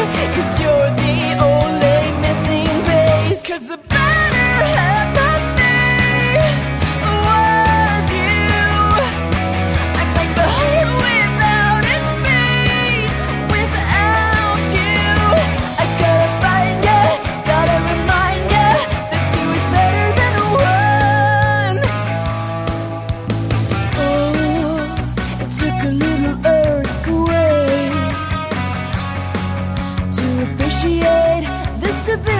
Cause you're the only missing piece. Cause the better half of me was you. Like heart without its beat, without you. I gotta find ya, gotta remind ya that two is better than one. Oh, it took a little. appreciate this stability.